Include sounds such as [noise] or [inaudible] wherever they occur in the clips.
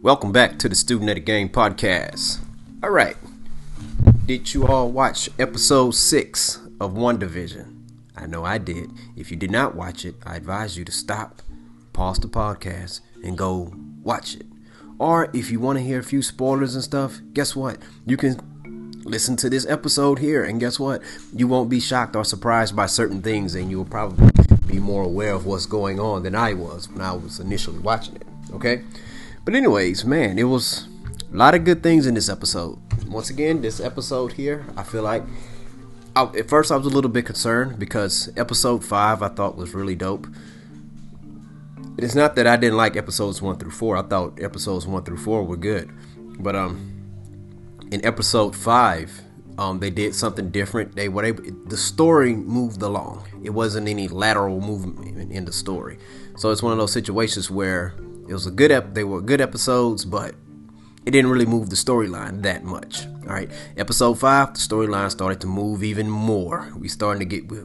Welcome back to the Student of the Game podcast. All right. Did you all watch episode 6 of WandaVision? I know I did. If you did not watch it, I advise you to stop, pause the podcast, and go watch it. Or if you want to hear a few spoilers and stuff, guess what? You can listen to this episode here, and guess what? You won't be shocked or surprised by certain things, and you will probably be more aware of what's going on than I was when I was initially watching it. Okay? But anyways, man, it was a lot of good things in this episode. Once again, this episode here, I feel like I, at first I was a little bit concerned because episode five I thought was really dope. It's not that I didn't like episodes one through four. I thought episodes one through four were good, but um, in episode five, um, they did something different. They were able, the story moved along. It wasn't any lateral movement in the story. So it's one of those situations where it was a good ep- they were good episodes, but it didn't really move the storyline that much. All right, episode five, the storyline started to move even more. We starting to get we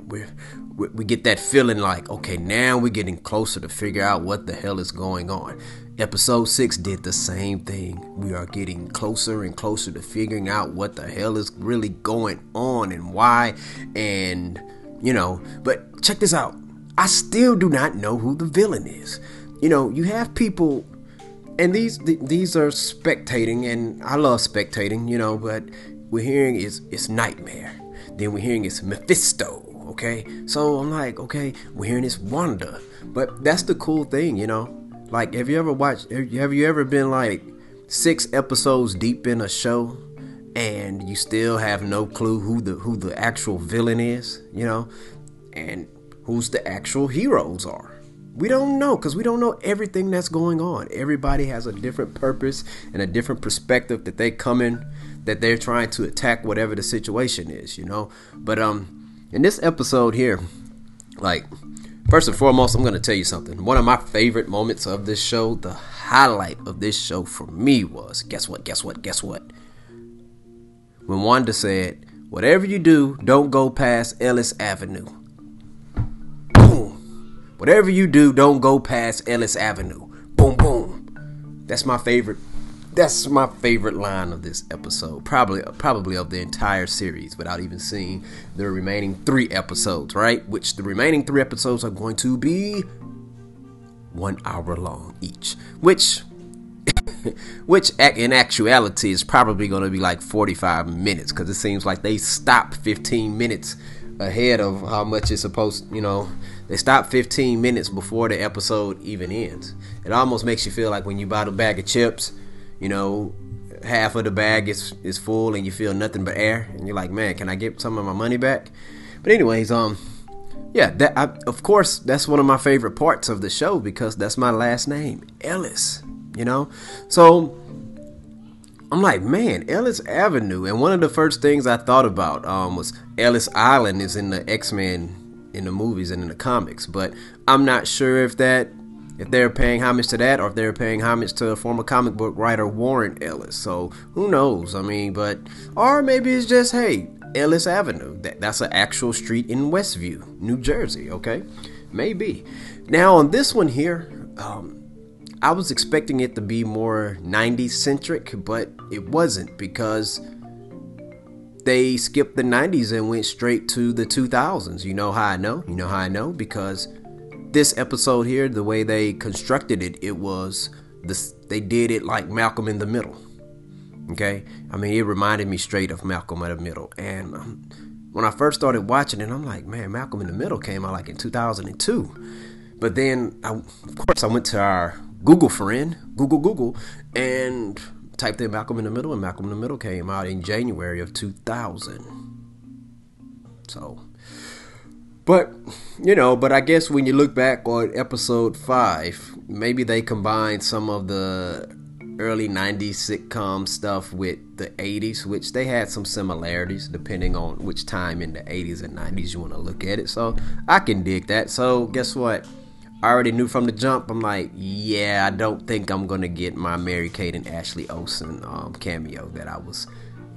we we get that feeling like okay, now we're getting closer to figure out what the hell is going on. Episode six did the same thing. We are getting closer and closer to figuring out what the hell is really going on and why, and you know. But check this out. I still do not know who the villain is you know, you have people, and these these are spectating, and I love spectating, you know, but we're hearing is it's nightmare. Then we're hearing it's Mephisto. Okay, so I'm like, okay, we're hearing it's Wanda, but that's the cool thing, you know. Like, have you ever watched? Have you ever been like six episodes deep in a show? and you still have no clue who the who the actual villain is, you know, and who's the actual heroes are. We don't know because we don't know everything that's going on. Everybody has a different purpose and a different perspective that they come in that they're trying to attack whatever the situation is, you know. But um in this episode here, like first and foremost, I'm to tell you something. One of my favorite moments of this show, the highlight of this show for me was guess what? Guess what? Guess what? When Wanda said, "Whatever you do, don't go past Ellis Avenue." Whatever you do, don't go past Ellis Avenue. Boom, boom. That's my favorite. That's my favorite line of this episode. Probably, probably of the entire series, without even seeing the remaining three episodes. Right, which the remaining three episodes are going to be one hour long each. Which [laughs] which in actuality is probably going to be like 45 minutes because it seems like they stopped 15 minutes ahead of how much it's supposed you know they stop 15 minutes before the episode even ends. It almost makes you feel like when you buy a bag of chips, you know, half of the bag is is full and you feel nothing but air, and you're like, man, can I get some of my money back? But anyways, um, yeah, that I, of course that's one of my favorite parts of the show because that's my last name, Ellis. You know, so I'm like, man, Ellis Avenue, and one of the first things I thought about um was Ellis Island is in the X Men in the movies and in the comics. But I'm not sure if that if they're paying homage to that or if they're paying homage to former comic book writer Warren Ellis. So who knows? I mean, but or maybe it's just hey Ellis Avenue. That, that's an actual street in Westview, New Jersey. Okay, maybe. Now on this one here. Um, I was expecting it to be more 90s centric, but it wasn't because they skipped the 90s and went straight to the 2000s. You know how I know? You know how I know? Because this episode here, the way they constructed it, it was this they did it like Malcolm in the Middle. Okay? I mean, it reminded me straight of Malcolm in the Middle. And um, when I first started watching it, I'm like, man, Malcolm in the Middle came out like in 2002. But then, I, of course, I went to our Google friend, Google Google, and typed in Malcolm in the Middle, and Malcolm in the Middle came out in January of 2000. So, but you know, but I guess when you look back on episode five, maybe they combined some of the early 90s sitcom stuff with the 80s, which they had some similarities depending on which time in the 80s and 90s you want to look at it. So I can dig that. So, guess what? I already knew from the jump. I'm like, yeah, I don't think I'm gonna get my Mary Kate and Ashley Olsen um, cameo that I was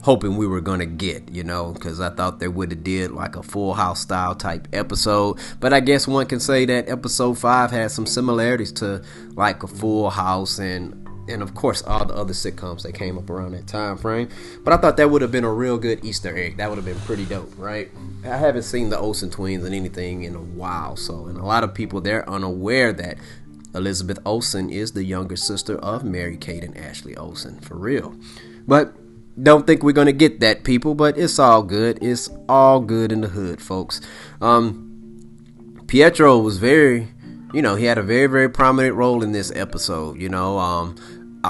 hoping we were gonna get, you know, because I thought they would have did like a Full House style type episode. But I guess one can say that episode five has some similarities to like a Full House and and of course all the other sitcoms that came up around that time frame. But I thought that would have been a real good Easter egg. That would have been pretty dope, right? I haven't seen the Olsen twins and anything in a while, so and a lot of people they're unaware that Elizabeth Olsen is the younger sister of Mary Kate and Ashley Olsen, for real. But don't think we're gonna get that, people. But it's all good. It's all good in the hood, folks. Um, Pietro was very, you know, he had a very very prominent role in this episode. You know, um,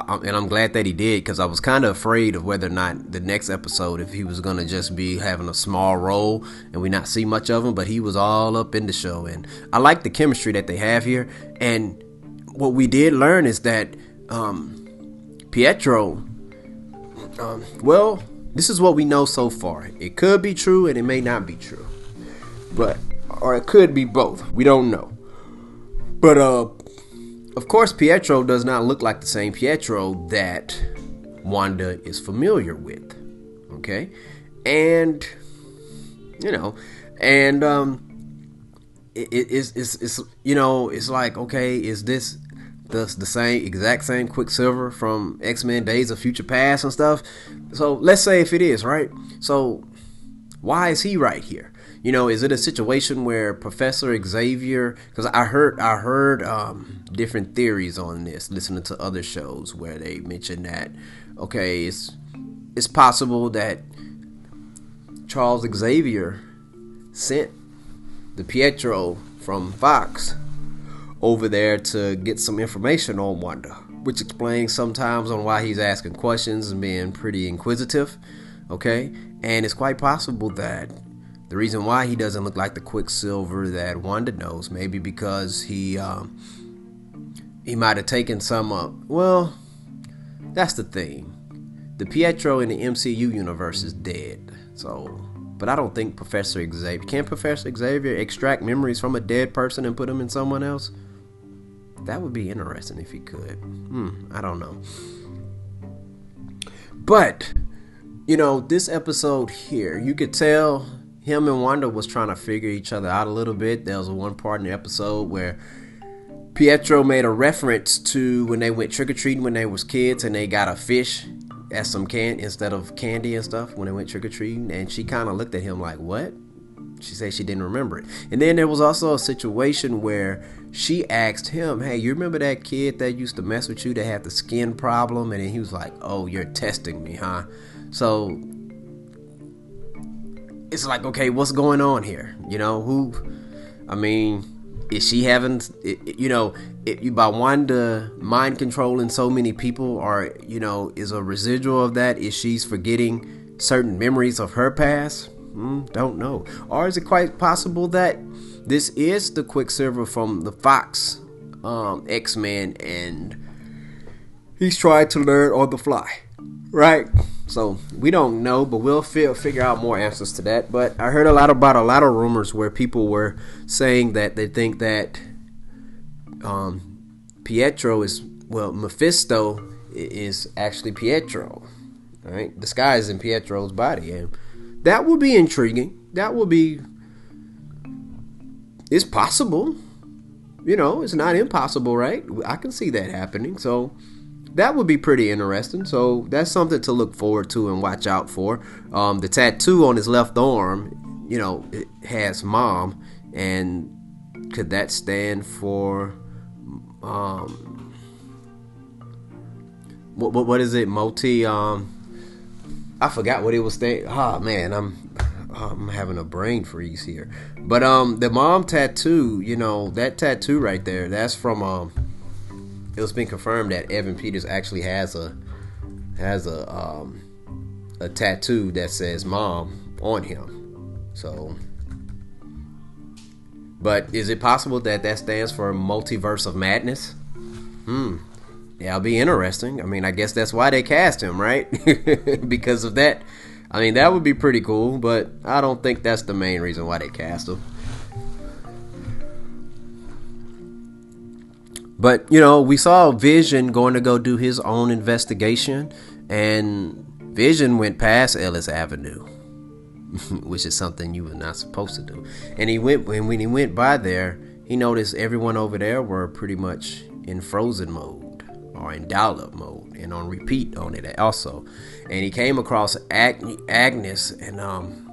And I'm glad that he did because I was kind of afraid of whether or not the next episode, if he was gonna just be having a small role and we not see much of him, but he was all up in the show, and I like the chemistry that they have here. And what we did learn is that um, Pietro, um, well, this is what we know so far. It could be true and it may not be true, but or it could be both. We don't know. But uh, of course, Pietro does not look like the same Pietro that Wanda is familiar with. Okay, and you know, and um, it, it's, it's it's you know, it's like okay, is this the the same exact same Quicksilver from X Men Days of Future Past and stuff? So let's say if it is right, so why is he right here? You know, is it a situation where Professor Xavier? Because I heard I heard um, different theories on this, listening to other shows where they mention that okay, it's it's possible that Charles Xavier sent the Pietro from Fox over there to get some information on Wanda, which explains sometimes on why he's asking questions and being pretty inquisitive. Okay, and it's quite possible that the reason why he doesn't look like the Quicksilver that Wanda knows, maybe because he um, he might have taken some up. Well, that's the thing. The Pietro in the MCU universe is dead. So, but I don't think Professor Xavier can Professor Xavier extract memories from a dead person and put them in someone else. That would be interesting if he could. Hmm, I don't know. But you know, this episode here, you could tell him and Wanda was trying to figure each other out a little bit. There was one part in the episode where Pietro made a reference to when they went trick or treating when they was kids and they got a fish as some can instead of candy and stuff when they went trick or treating, and she kind of looked at him like, "What?" She said she didn't remember it. And then there was also a situation where she asked him, "Hey, you remember that kid that used to mess with you that had the skin problem?" And he was like, "Oh, you're testing me, huh?" So it's like, okay, what's going on here? You know, who? I mean, is she having? You know, it, by Wanda mind controlling so many people, or you know, is a residual of that? Is she's forgetting certain memories of her past? Mm, don't know. Or is it quite possible that this is the Quicksilver from the Fox um, X Men, and he's trying to learn on the fly, right? So we don't know, but we'll figure out more answers to that. But I heard a lot about a lot of rumors where people were saying that they think that um, Pietro is well, Mephisto is actually Pietro, right? Disguised in Pietro's body, and that would be intriguing. That would be. It's possible. You know, it's not impossible, right? I can see that happening. So that would be pretty interesting. So that's something to look forward to and watch out for. Um, the tattoo on his left arm, you know, it has mom, and could that stand for um, what, what, what is it? Multi um, I forgot what it was. Stand- oh man, I'm I'm having a brain freeze here. But um, the mom tattoo, you know, that tattoo right there, that's from um it was been confirmed that Evan Peters actually has a has a um, a tattoo that says "mom" on him. So, but is it possible that that stands for multiverse of madness? Hmm. Yeah, it'll be interesting. I mean, I guess that's why they cast him, right? [laughs] because of that. I mean, that would be pretty cool, but I don't think that's the main reason why they cast him. But you know, we saw Vision going to go do his own investigation, and Vision went past Ellis Avenue, [laughs] which is something you were not supposed to do. And he went, and when he went by there, he noticed everyone over there were pretty much in frozen mode, or in dial-up mode and on repeat on it also. And he came across Ag- Agnes, and um,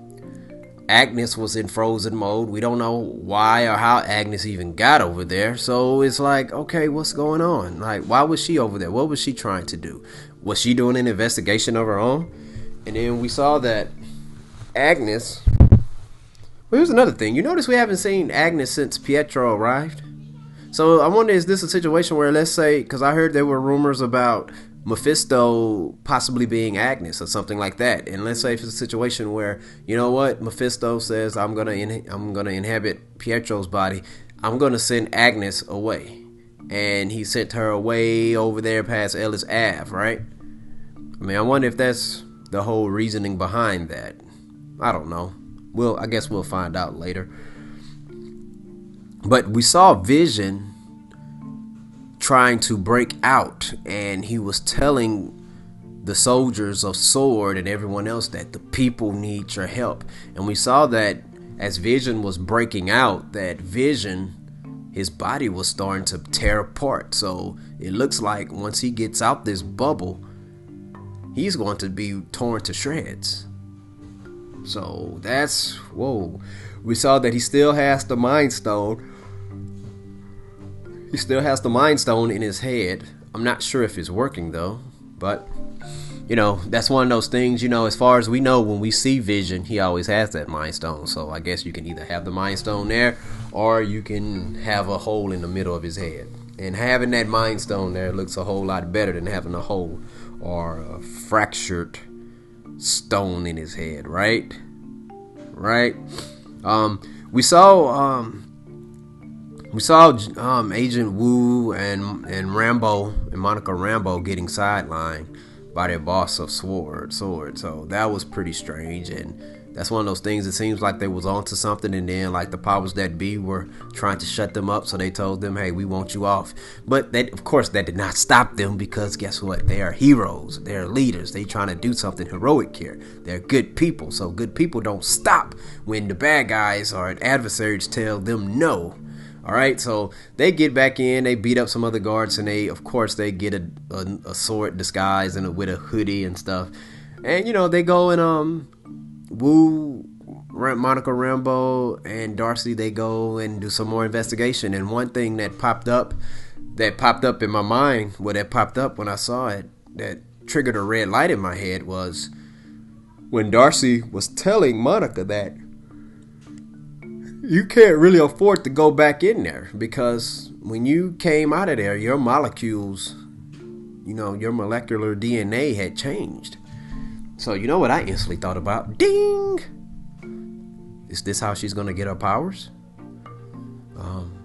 Agnes was in frozen mode. We don't know why or how Agnes even got over there. So it's like, okay, what's going on? Like, why was she over there? What was she trying to do? Was she doing an investigation of her own? And then we saw that Agnes. Well, here's another thing. You notice we haven't seen Agnes since Pietro arrived. So I wonder, is this a situation where, let's say, because I heard there were rumors about Mephisto possibly being Agnes or something like that. And let's say it's a situation where you know what Mephisto says, I'm gonna in- I'm gonna inhabit Pietro's body. I'm gonna send Agnes away, and he sent her away over there past Ellis Ave, right? I mean, I wonder if that's the whole reasoning behind that. I don't know. Well, I guess we'll find out later. But we saw Vision trying to break out, and he was telling the soldiers of Sword and everyone else that the people need your help. And we saw that as Vision was breaking out, that Vision, his body was starting to tear apart. So it looks like once he gets out this bubble, he's going to be torn to shreds. So that's whoa. We saw that he still has the Mind Stone he still has the Mind Stone in his head. I'm not sure if it's working though, but you know, that's one of those things, you know, as far as we know, when we see Vision, he always has that Mind Stone. So I guess you can either have the Mind Stone there or you can have a hole in the middle of his head. And having that Mind Stone there looks a whole lot better than having a hole or a fractured stone in his head, right? Right? Um, we saw um, we saw um, Agent Woo and and Rambeau and Monica Rambeau getting sidelined by their boss of Sword. Sword. So that was pretty strange, and that's one of those things. It seems like they was onto something, and then like the powers that be were trying to shut them up. So they told them, "Hey, we want you off." But that, of course, that did not stop them because guess what? They are heroes. They're leaders. They trying to do something heroic here. They're good people. So good people don't stop when the bad guys or adversaries tell them no. All right, so they get back in, they beat up some other guards, and they, of course, they get a, a, a sword disguise and a, with a hoodie and stuff. And you know, they go and um, Woo Monica Rambeau and Darcy. They go and do some more investigation. And one thing that popped up, that popped up in my mind, what well, that popped up when I saw it, that triggered a red light in my head was when Darcy was telling Monica that you can't really afford to go back in there because when you came out of there, your molecules, you know, your molecular DNA had changed. So, you know what I instantly thought about? Ding! Is this how she's to get her powers? Um,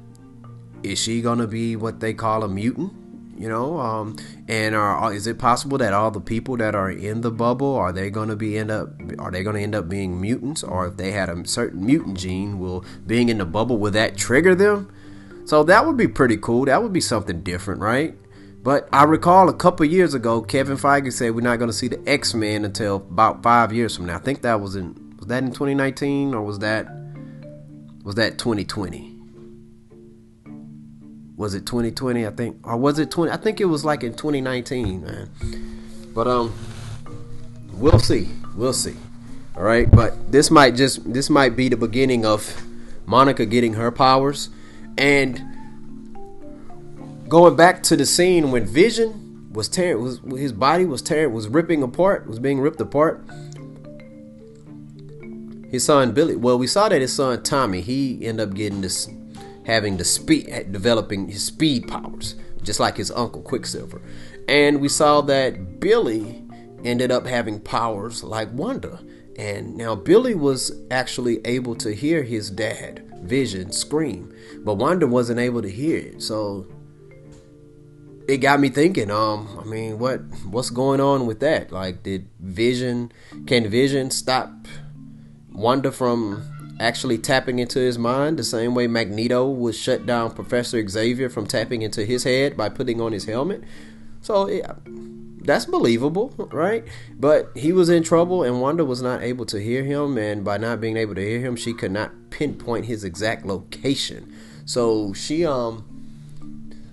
is she to be what they call a mutant? You know um, and are is it possible that all the people that are in the bubble are they going to be end up are they going to end up being mutants or if they had a certain mutant gene will being in the bubble will that trigger them so that would be pretty cool that would be something different right but I recall a couple years ago, Kevin Feige said we're not going to see the X Men until about five years from now. I think that was in was that in 2019 or was that was that 2020? Was it 2020 i think or was it 20 i think it was like in 2019 man. But um we'll see we'll see all right? But this might just this might be the beginning of monica getting her powers. And going back to the scene when vision was tearing was his body was tearing was ripping apart was being ripped apart. His son billy well we saw that his son tommy he ended up getting this having the speed, developing his speed powers, just like his uncle Quicksilver. And we saw that Billy ended up having powers like Wanda. And now Billy was actually able to hear his dad, Vision, scream, but Wanda wasn't able to hear it. So it got me thinking. Um, I mean, what what's going on with that? Like, did Vision can Vision stop Wanda from actually tapping into his mind the same way Magneto would shut down Professor Xavier from tapping into his head by putting on his helmet. So yeah, that's believable, right? But he was in trouble, and Wanda was not able to hear him, and by not being able to hear him, she could not pinpoint his exact location. So she um,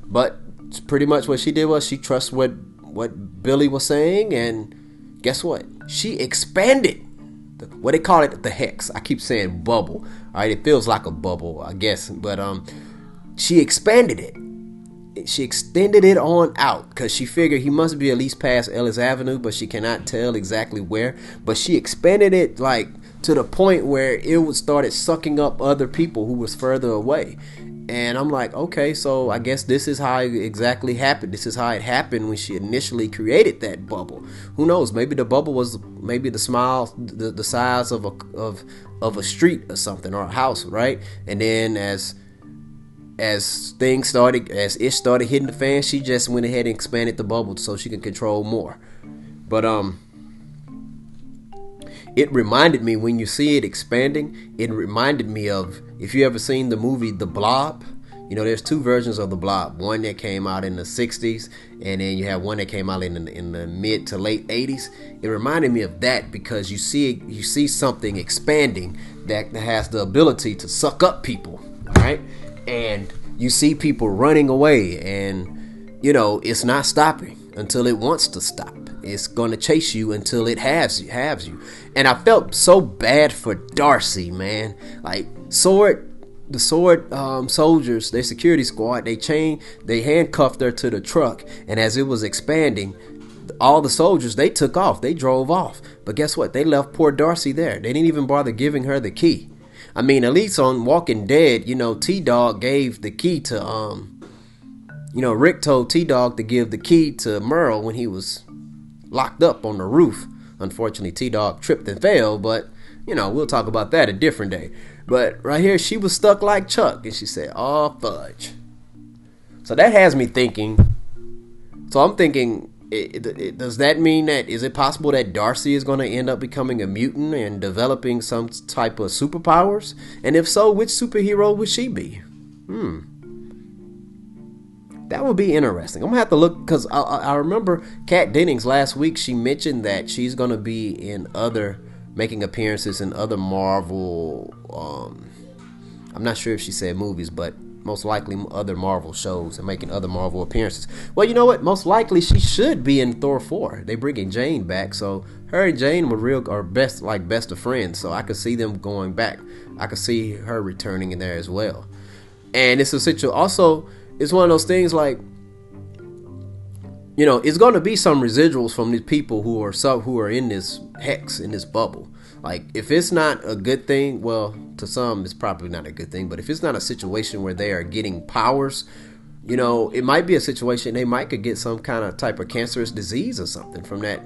but pretty much what she did was she trusts what what Billy was saying, and guess what? She expanded what they call it the hex. I keep saying bubble. All right, it feels like a bubble, I guess, but um, she expanded it. She extended it on out because she figured he must be at least past Ellis Avenue, but she cannot tell exactly where. But she expanded it like to the point where it would started sucking up other people who was further away. And I'm like, okay, so I guess this is how it exactly happened. This is how it happened when she initially created that bubble. Who knows? Maybe the bubble was maybe the smile, the, the size of a of of a street or something or a house, right? And then as as things started, as it started hitting the fan, she just went ahead and expanded the bubble so she can control more. But um, it reminded me when you see it expanding, it reminded me of if you ever seen the movie The Blob, you know, there's two versions of The Blob. One that came out in the 60s, and then you have one that came out in the, in the mid to late 80s. It reminded me of that because you see you see something expanding that has the ability to suck up people, right? And you see people running away, and you know it's not stopping until it wants to stop. It's gonna chase you until it has you, has you. And I felt so bad for Darcy, man. Like sword the sword um, soldiers, their security squad, they chained, they handcuffed her to the truck, and as it was expanding, all the soldiers they took off, they drove off. But guess what? They left poor Darcy there. They didn't even bother giving her the key. I mean, at least on Walking Dead, you know, T Dog gave the key to um, you know, Rick told T Dog to give the key to Merle when he was locked up on the roof. Unfortunately, T Dog tripped and fell, but you know, we'll talk about that a different day. But right here, she was stuck like Chuck, and she said, "Oh fudge." So that has me thinking. So I'm thinking, it, it, it, does that mean that is it possible that Darcy is going to end up becoming a mutant and developing some type of superpowers? And if so, which superhero would she be? Hmm. That would be interesting. I'm gonna have to look because I, I remember Kat Dennings last week. She mentioned that she's gonna be in other making appearances in other Marvel. Um, I'm not sure if she said movies, but most likely other Marvel shows and making other Marvel appearances. Well, you know what? Most likely she should be in Thor 4. They bringing Jane back, so her and Jane were real are best like best of friends. So I could see them going back. I could see her returning in there as well. And it's a situation. Also, it's one of those things like you know, it's going to be some residuals from these people who are sub who are in this hex in this bubble. Like if it's not a good thing, well, to some it's probably not a good thing, but if it's not a situation where they are getting powers, you know, it might be a situation they might could get some kind of type of cancerous disease or something from that.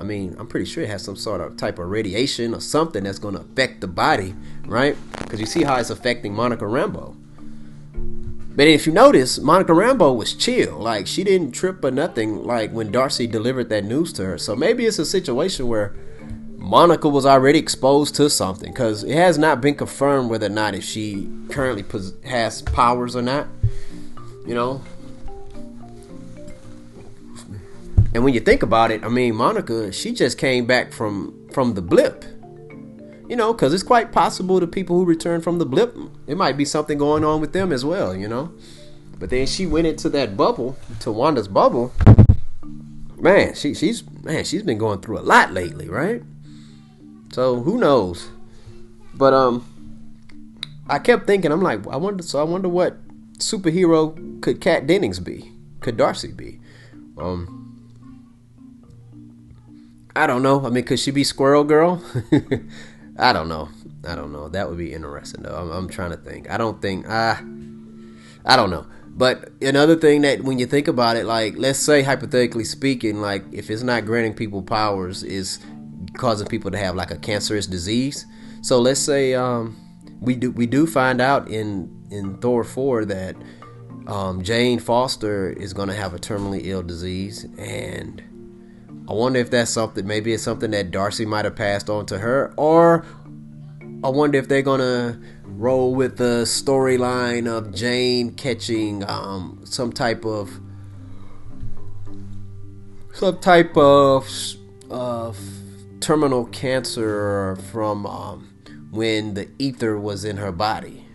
I mean, I'm pretty sure it has some sort of type of radiation or something that's going to affect the body, right? Because you see how it's affecting Monica Rambeau. But if you notice, Monica Rambeau was chill. Like she didn't trip or nothing. Like when Darcy delivered that news to her. So maybe it's a situation where Monica was already exposed to something because it has not been confirmed whether or not if she currently has powers or not. You know. And when you think about it, I mean, Monica, she just came back from from the blip you know, because it's quite possible the people who return from the blip, it might be something going on with them as well, you know. But then she went into that bubble, to Wanda's bubble. Man, she she's man, she's been going through a lot lately, right? So who knows? But um, I kept thinking, I'm like, I wonder. So I wonder what superhero could Kat Dennings be? Could Darcy be? Um, I don't know. I mean, could she be Squirrel Girl? [laughs] I don't know. I don't know. That would be interesting though. I'm, I'm trying to think. I don't think. Uh, I don't know. But another thing that when you think about it, like let's say hypothetically speaking, like if it's not granting people powers, is causing people to have like a cancerous disease. So let's say um, we do we do find out in in Thor four that um, Jane Foster is going to have a terminally ill disease, and I wonder if that's something, maybe it's something that Darcy might have passed on to her, or I wonder if they're gonna roll with the storyline of Jane catching um, some type of some type of terminal cancer from um, when the ether was in her body.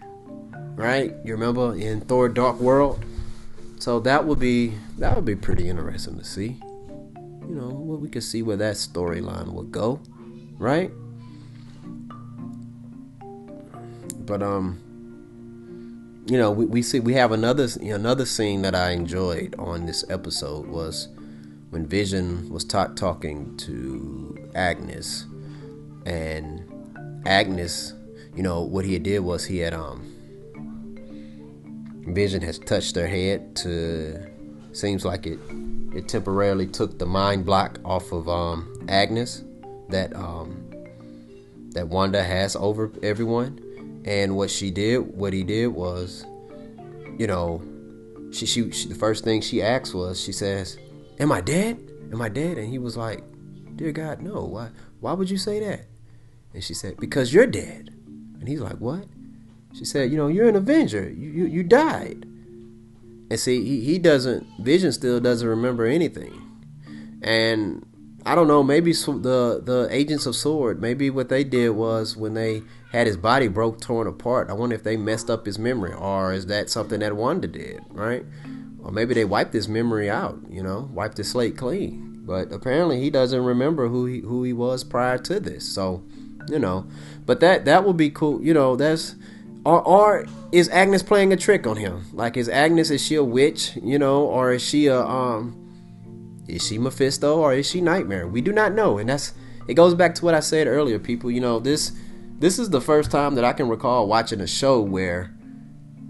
Right? You remember in Thor: Dark World? So that would be that would be pretty interesting to see. You know, well, we could see where that storyline would go, right? But um, you know, we, we see we have another another scene that I enjoyed on this episode was when Vision was ta- talking to Agnes, and Agnes, you know, what he did was he had um Vision has touched her head to seems like it it temporarily took the mind block off of um Agnes that um that Wanda has over everyone and what she did, what he did was, you know, she, she, she the first thing she asked was, she says, "Am I dead? Am I dead?" And he was like, "Dear God, no. Why? Why would you say that?" And she said, "Because you're dead." And he's like, "What?" She said, "You know, you're an Avenger. You you, you died." And see, he, he doesn't. Vision still doesn't remember anything, and I don't know. Maybe the the agents of Sword. Maybe what they did was when they had his body broke, torn apart. I wonder if they messed up his memory, or is that something that Wanda did, right? Or maybe they wiped his memory out. You know, wiped his slate clean. But apparently, he doesn't remember who he who he was prior to this. So, you know, but that that would be cool. You know, that's or or is Agnes playing a trick on him? Like, is Agnes is she a witch? You know, or is she a um is she Mephisto or is she Nightmare? We do not know, and that's it goes back to what I said earlier, people. You know, this this is the first time that I can recall watching a show where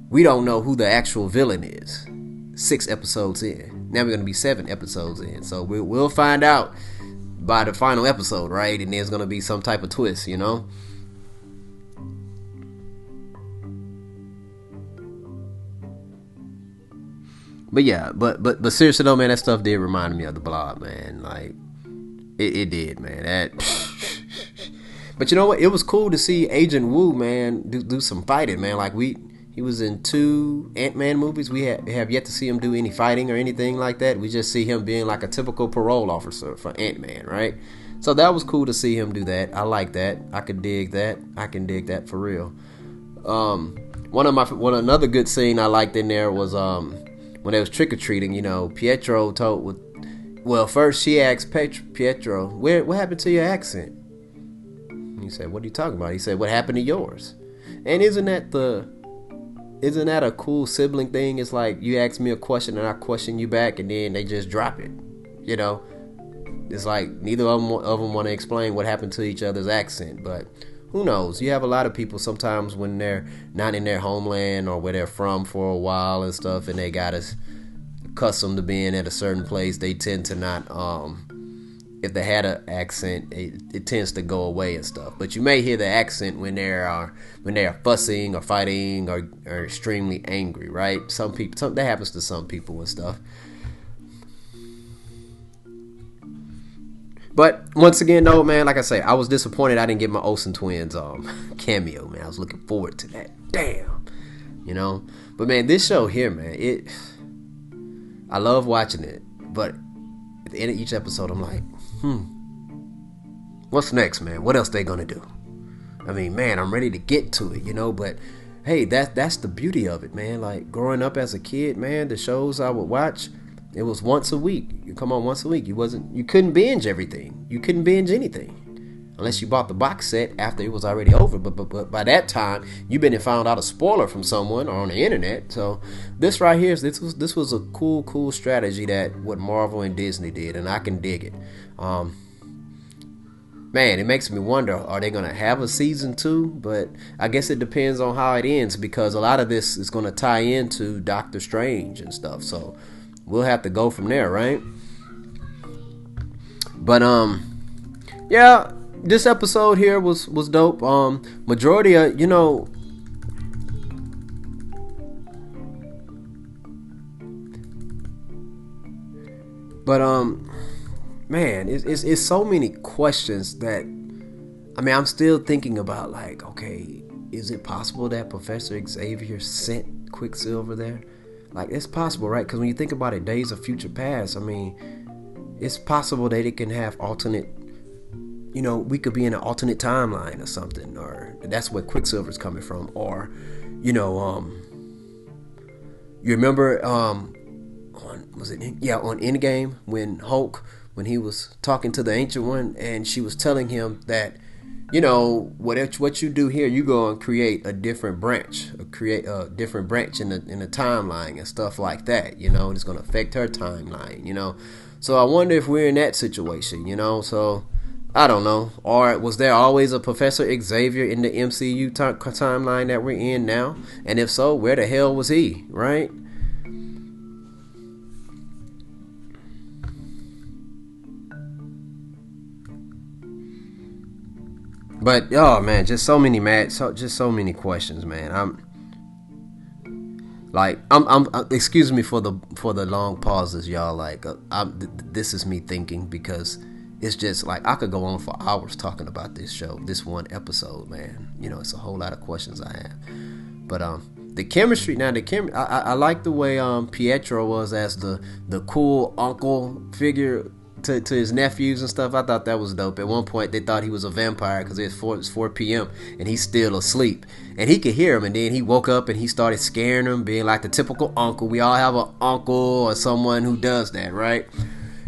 we don't know who the actual villain is. Six episodes in. Now we're gonna be seven episodes in, so we, we'll find out by the final episode, right? And there's gonna be some type of twist, you know. But yeah, but but but seriously though, man, that stuff did remind me of the blob, man. Like it, it did, man. That. [laughs] but you know what? It was cool to see Agent Woo, man, do do some fighting, man. Like we, he was in two Ant Man movies. We have, have yet to see him do any fighting or anything like that. We just see him being like a typical parole officer for Ant Man, right? So that was cool to see him do that. I like that. I could dig that. I can dig that for real. Um, one of my one another good scene I liked in there was um when they was trick or treating, you know, Pietro told well, first she asked Pietro, "Where what happened to your accent?" He said, "What are you talking about?" He said, "What happened to yours?" And isn't that the isn't that a cool sibling thing? It's like you ask me a question and I question you back, and then they just drop it. You know, it's like neither of them, of them want to explain what happened to each other's accent, but who knows? You have a lot of people sometimes when they're not in their homeland or where they're from for a while and stuff, and they got us accustomed to being at a certain place. They tend to not, um, if they had an accent, it, it, tends to go away and stuff. But you may hear the accent when they are when they are fussing or fighting or, or extremely angry, right? Some people, some, that happens to some people and stuff. But once again, though, man, like I say, I was disappointed I didn't get my Olsen twins um [laughs] cameo, man. I was looking forward to that. Damn, you know. But man, this show here, man, it. I love watching it, but at the end of each episode, I'm like, hmm, what's next, man? What else they gonna do? I mean, man, I'm ready to get to it, you know. But hey, that that's the beauty of it, man. Like growing up as a kid, man, the shows I would watch it was once a week. You come on once a week. You wasn't you couldn't binge everything. You couldn't binge anything. Unless you bought the box set after it was already over. But, but, but by that time, you've been and found out a spoiler from someone or on the internet. So this right here, this was this was a cool, cool strategy that what Marvel and Disney did, and I can dig it. Um, man, it makes me wonder: Are they gonna have a season two? But I guess it depends on how it ends because a lot of this is gonna tie into Doctor Strange and stuff. So we'll have to go from there, right? But um, yeah, this episode here was was dope. Um, majority of you know. But um, man, it's, it's it's so many questions that I mean I'm still thinking about. Like, okay, is it possible that Professor Xavier sent Quicksilver there? Like it's possible, right? Because when you think about it, Days of Future Past, I mean, it's possible that it can have alternate. You know, we could be in an alternate timeline or something, or that's where Quicksilver's coming from, or, you know, um, you remember um, on was it yeah on Endgame when Hulk when he was talking to the Ancient One and she was telling him that you know what what you do here you go and create a different branch create a different branch in the in the timeline and stuff like that you know it's going to affect her timeline you know. So I wonder if we're in that situation you know so I don't know. Or was there always a Professor Xavier in the MCU t- timeline that we're in now? And if so where the hell was he right But oh man, just so many mad, so just so many questions, man. I'm like I'm, I'm uh, excuse me for the for the long pauses, y'all. Like uh, I'm, th- this is me thinking because it's just like I could go on for hours talking about this show, this one episode, man. You know, it's a whole lot of questions I have. But um, the chemistry now, the chem, I, I, I like the way um Pietro was as the the cool uncle figure to, to his nephews and stuff. I thought that was dope. At one point, they thought he was a vampire because it's 4, it's 4 p.m. and he's still asleep. And he could hear him. And then he woke up and he started scaring them, being like the typical uncle. We all have an uncle or someone who does that, right?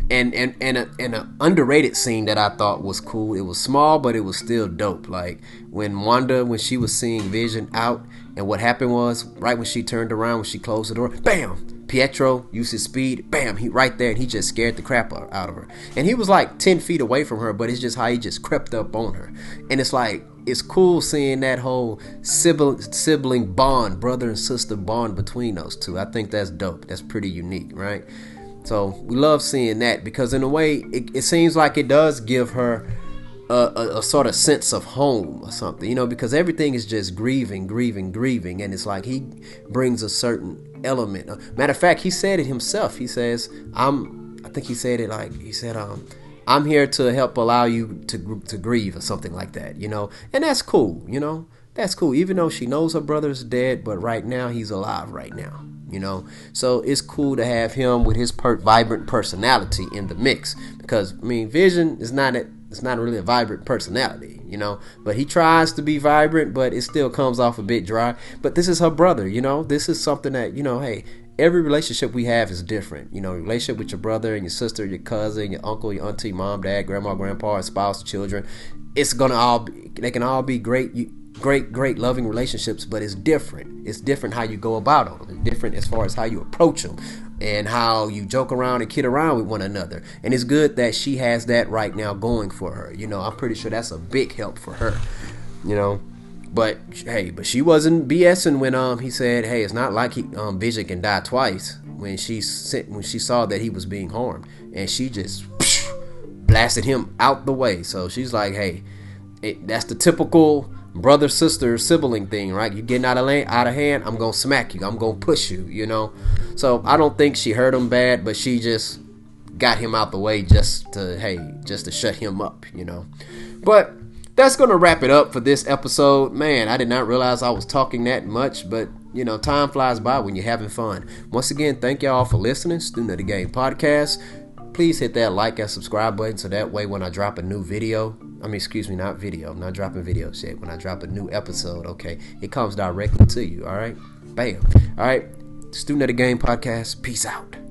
And and and a, and an underrated scene that I thought was cool. It was small, but it was still dope. Like when Wanda, when she was seeing Vision out, and what happened was right when she turned around, when she closed the door, bam! Pietro used his speed, bam, he right there, and he just scared the crap out of her. And he was like 10 feet away from her, but it's just how he just crept up on her. And it's like, it's cool seeing that whole sibling, sibling bond, brother and sister bond between those two. I think that's dope. That's pretty unique, right? So we love seeing that because, in a way, it, it seems like it does give her a, a, a, sort of sense of home or something, you know, because everything is just grieving, grieving, grieving, and it's like he brings a certain element. Uh, matter of fact, he said it himself. He says, "I'm." I think he said it like he said, "Um, I'm here to help allow you to to grieve or something like that." You know, and that's cool. You know, that's cool. Even though she knows her brother's dead, but right now he's alive. Right now, you know, so it's cool to have him with his per- vibrant personality in the mix because I mean, Vision is not a, it's not really a vibrant personality, you know. But he tries to be vibrant, but it still comes off a bit dry. But this is her brother, you know. This is something that you know. Hey, every relationship we have is different. You know, relationship with your brother and your sister, your cousin, your uncle, your auntie, mom, dad, grandma, grandpa, spouse, children. It's gonna all be, they can all be great. Great, great, loving relationships, but it's different. It's different how you go about them. It's different as far as how you approach them and how you joke around and kid around with one another. And it's good that she has that right now going for her. You know, I'm pretty sure that's a big help for her. You know, but hey, but she wasn't BSing when um he said, hey, it's not like he um Vision can die twice. When she sent when she saw that he was being harmed, and she just psh, [laughs] blasted him out the way. So she's like, hey, it, that's the typical brother sister sibling thing, right? You getting out of lane, out of hand, I'm gonna smack you. I'm gonna push you. You know. So I don't think she hurt him bad, but she just got him out the way just to hey, just to shut him up. You know. But that's gonna wrap it up for this episode. Man, I did not realize I was talking that much, but you know, time flies by when you're having fun. Once again, thank y'all for listening. Student of the Game podcast please hit that like and subscribe button so that way when I drop a new video, I mean, excuse me, not video, I'm not dropping video shit. When I drop a new episode, okay, it comes directly to you, all right? Bam. All right, Student of the Game podcast, peace out.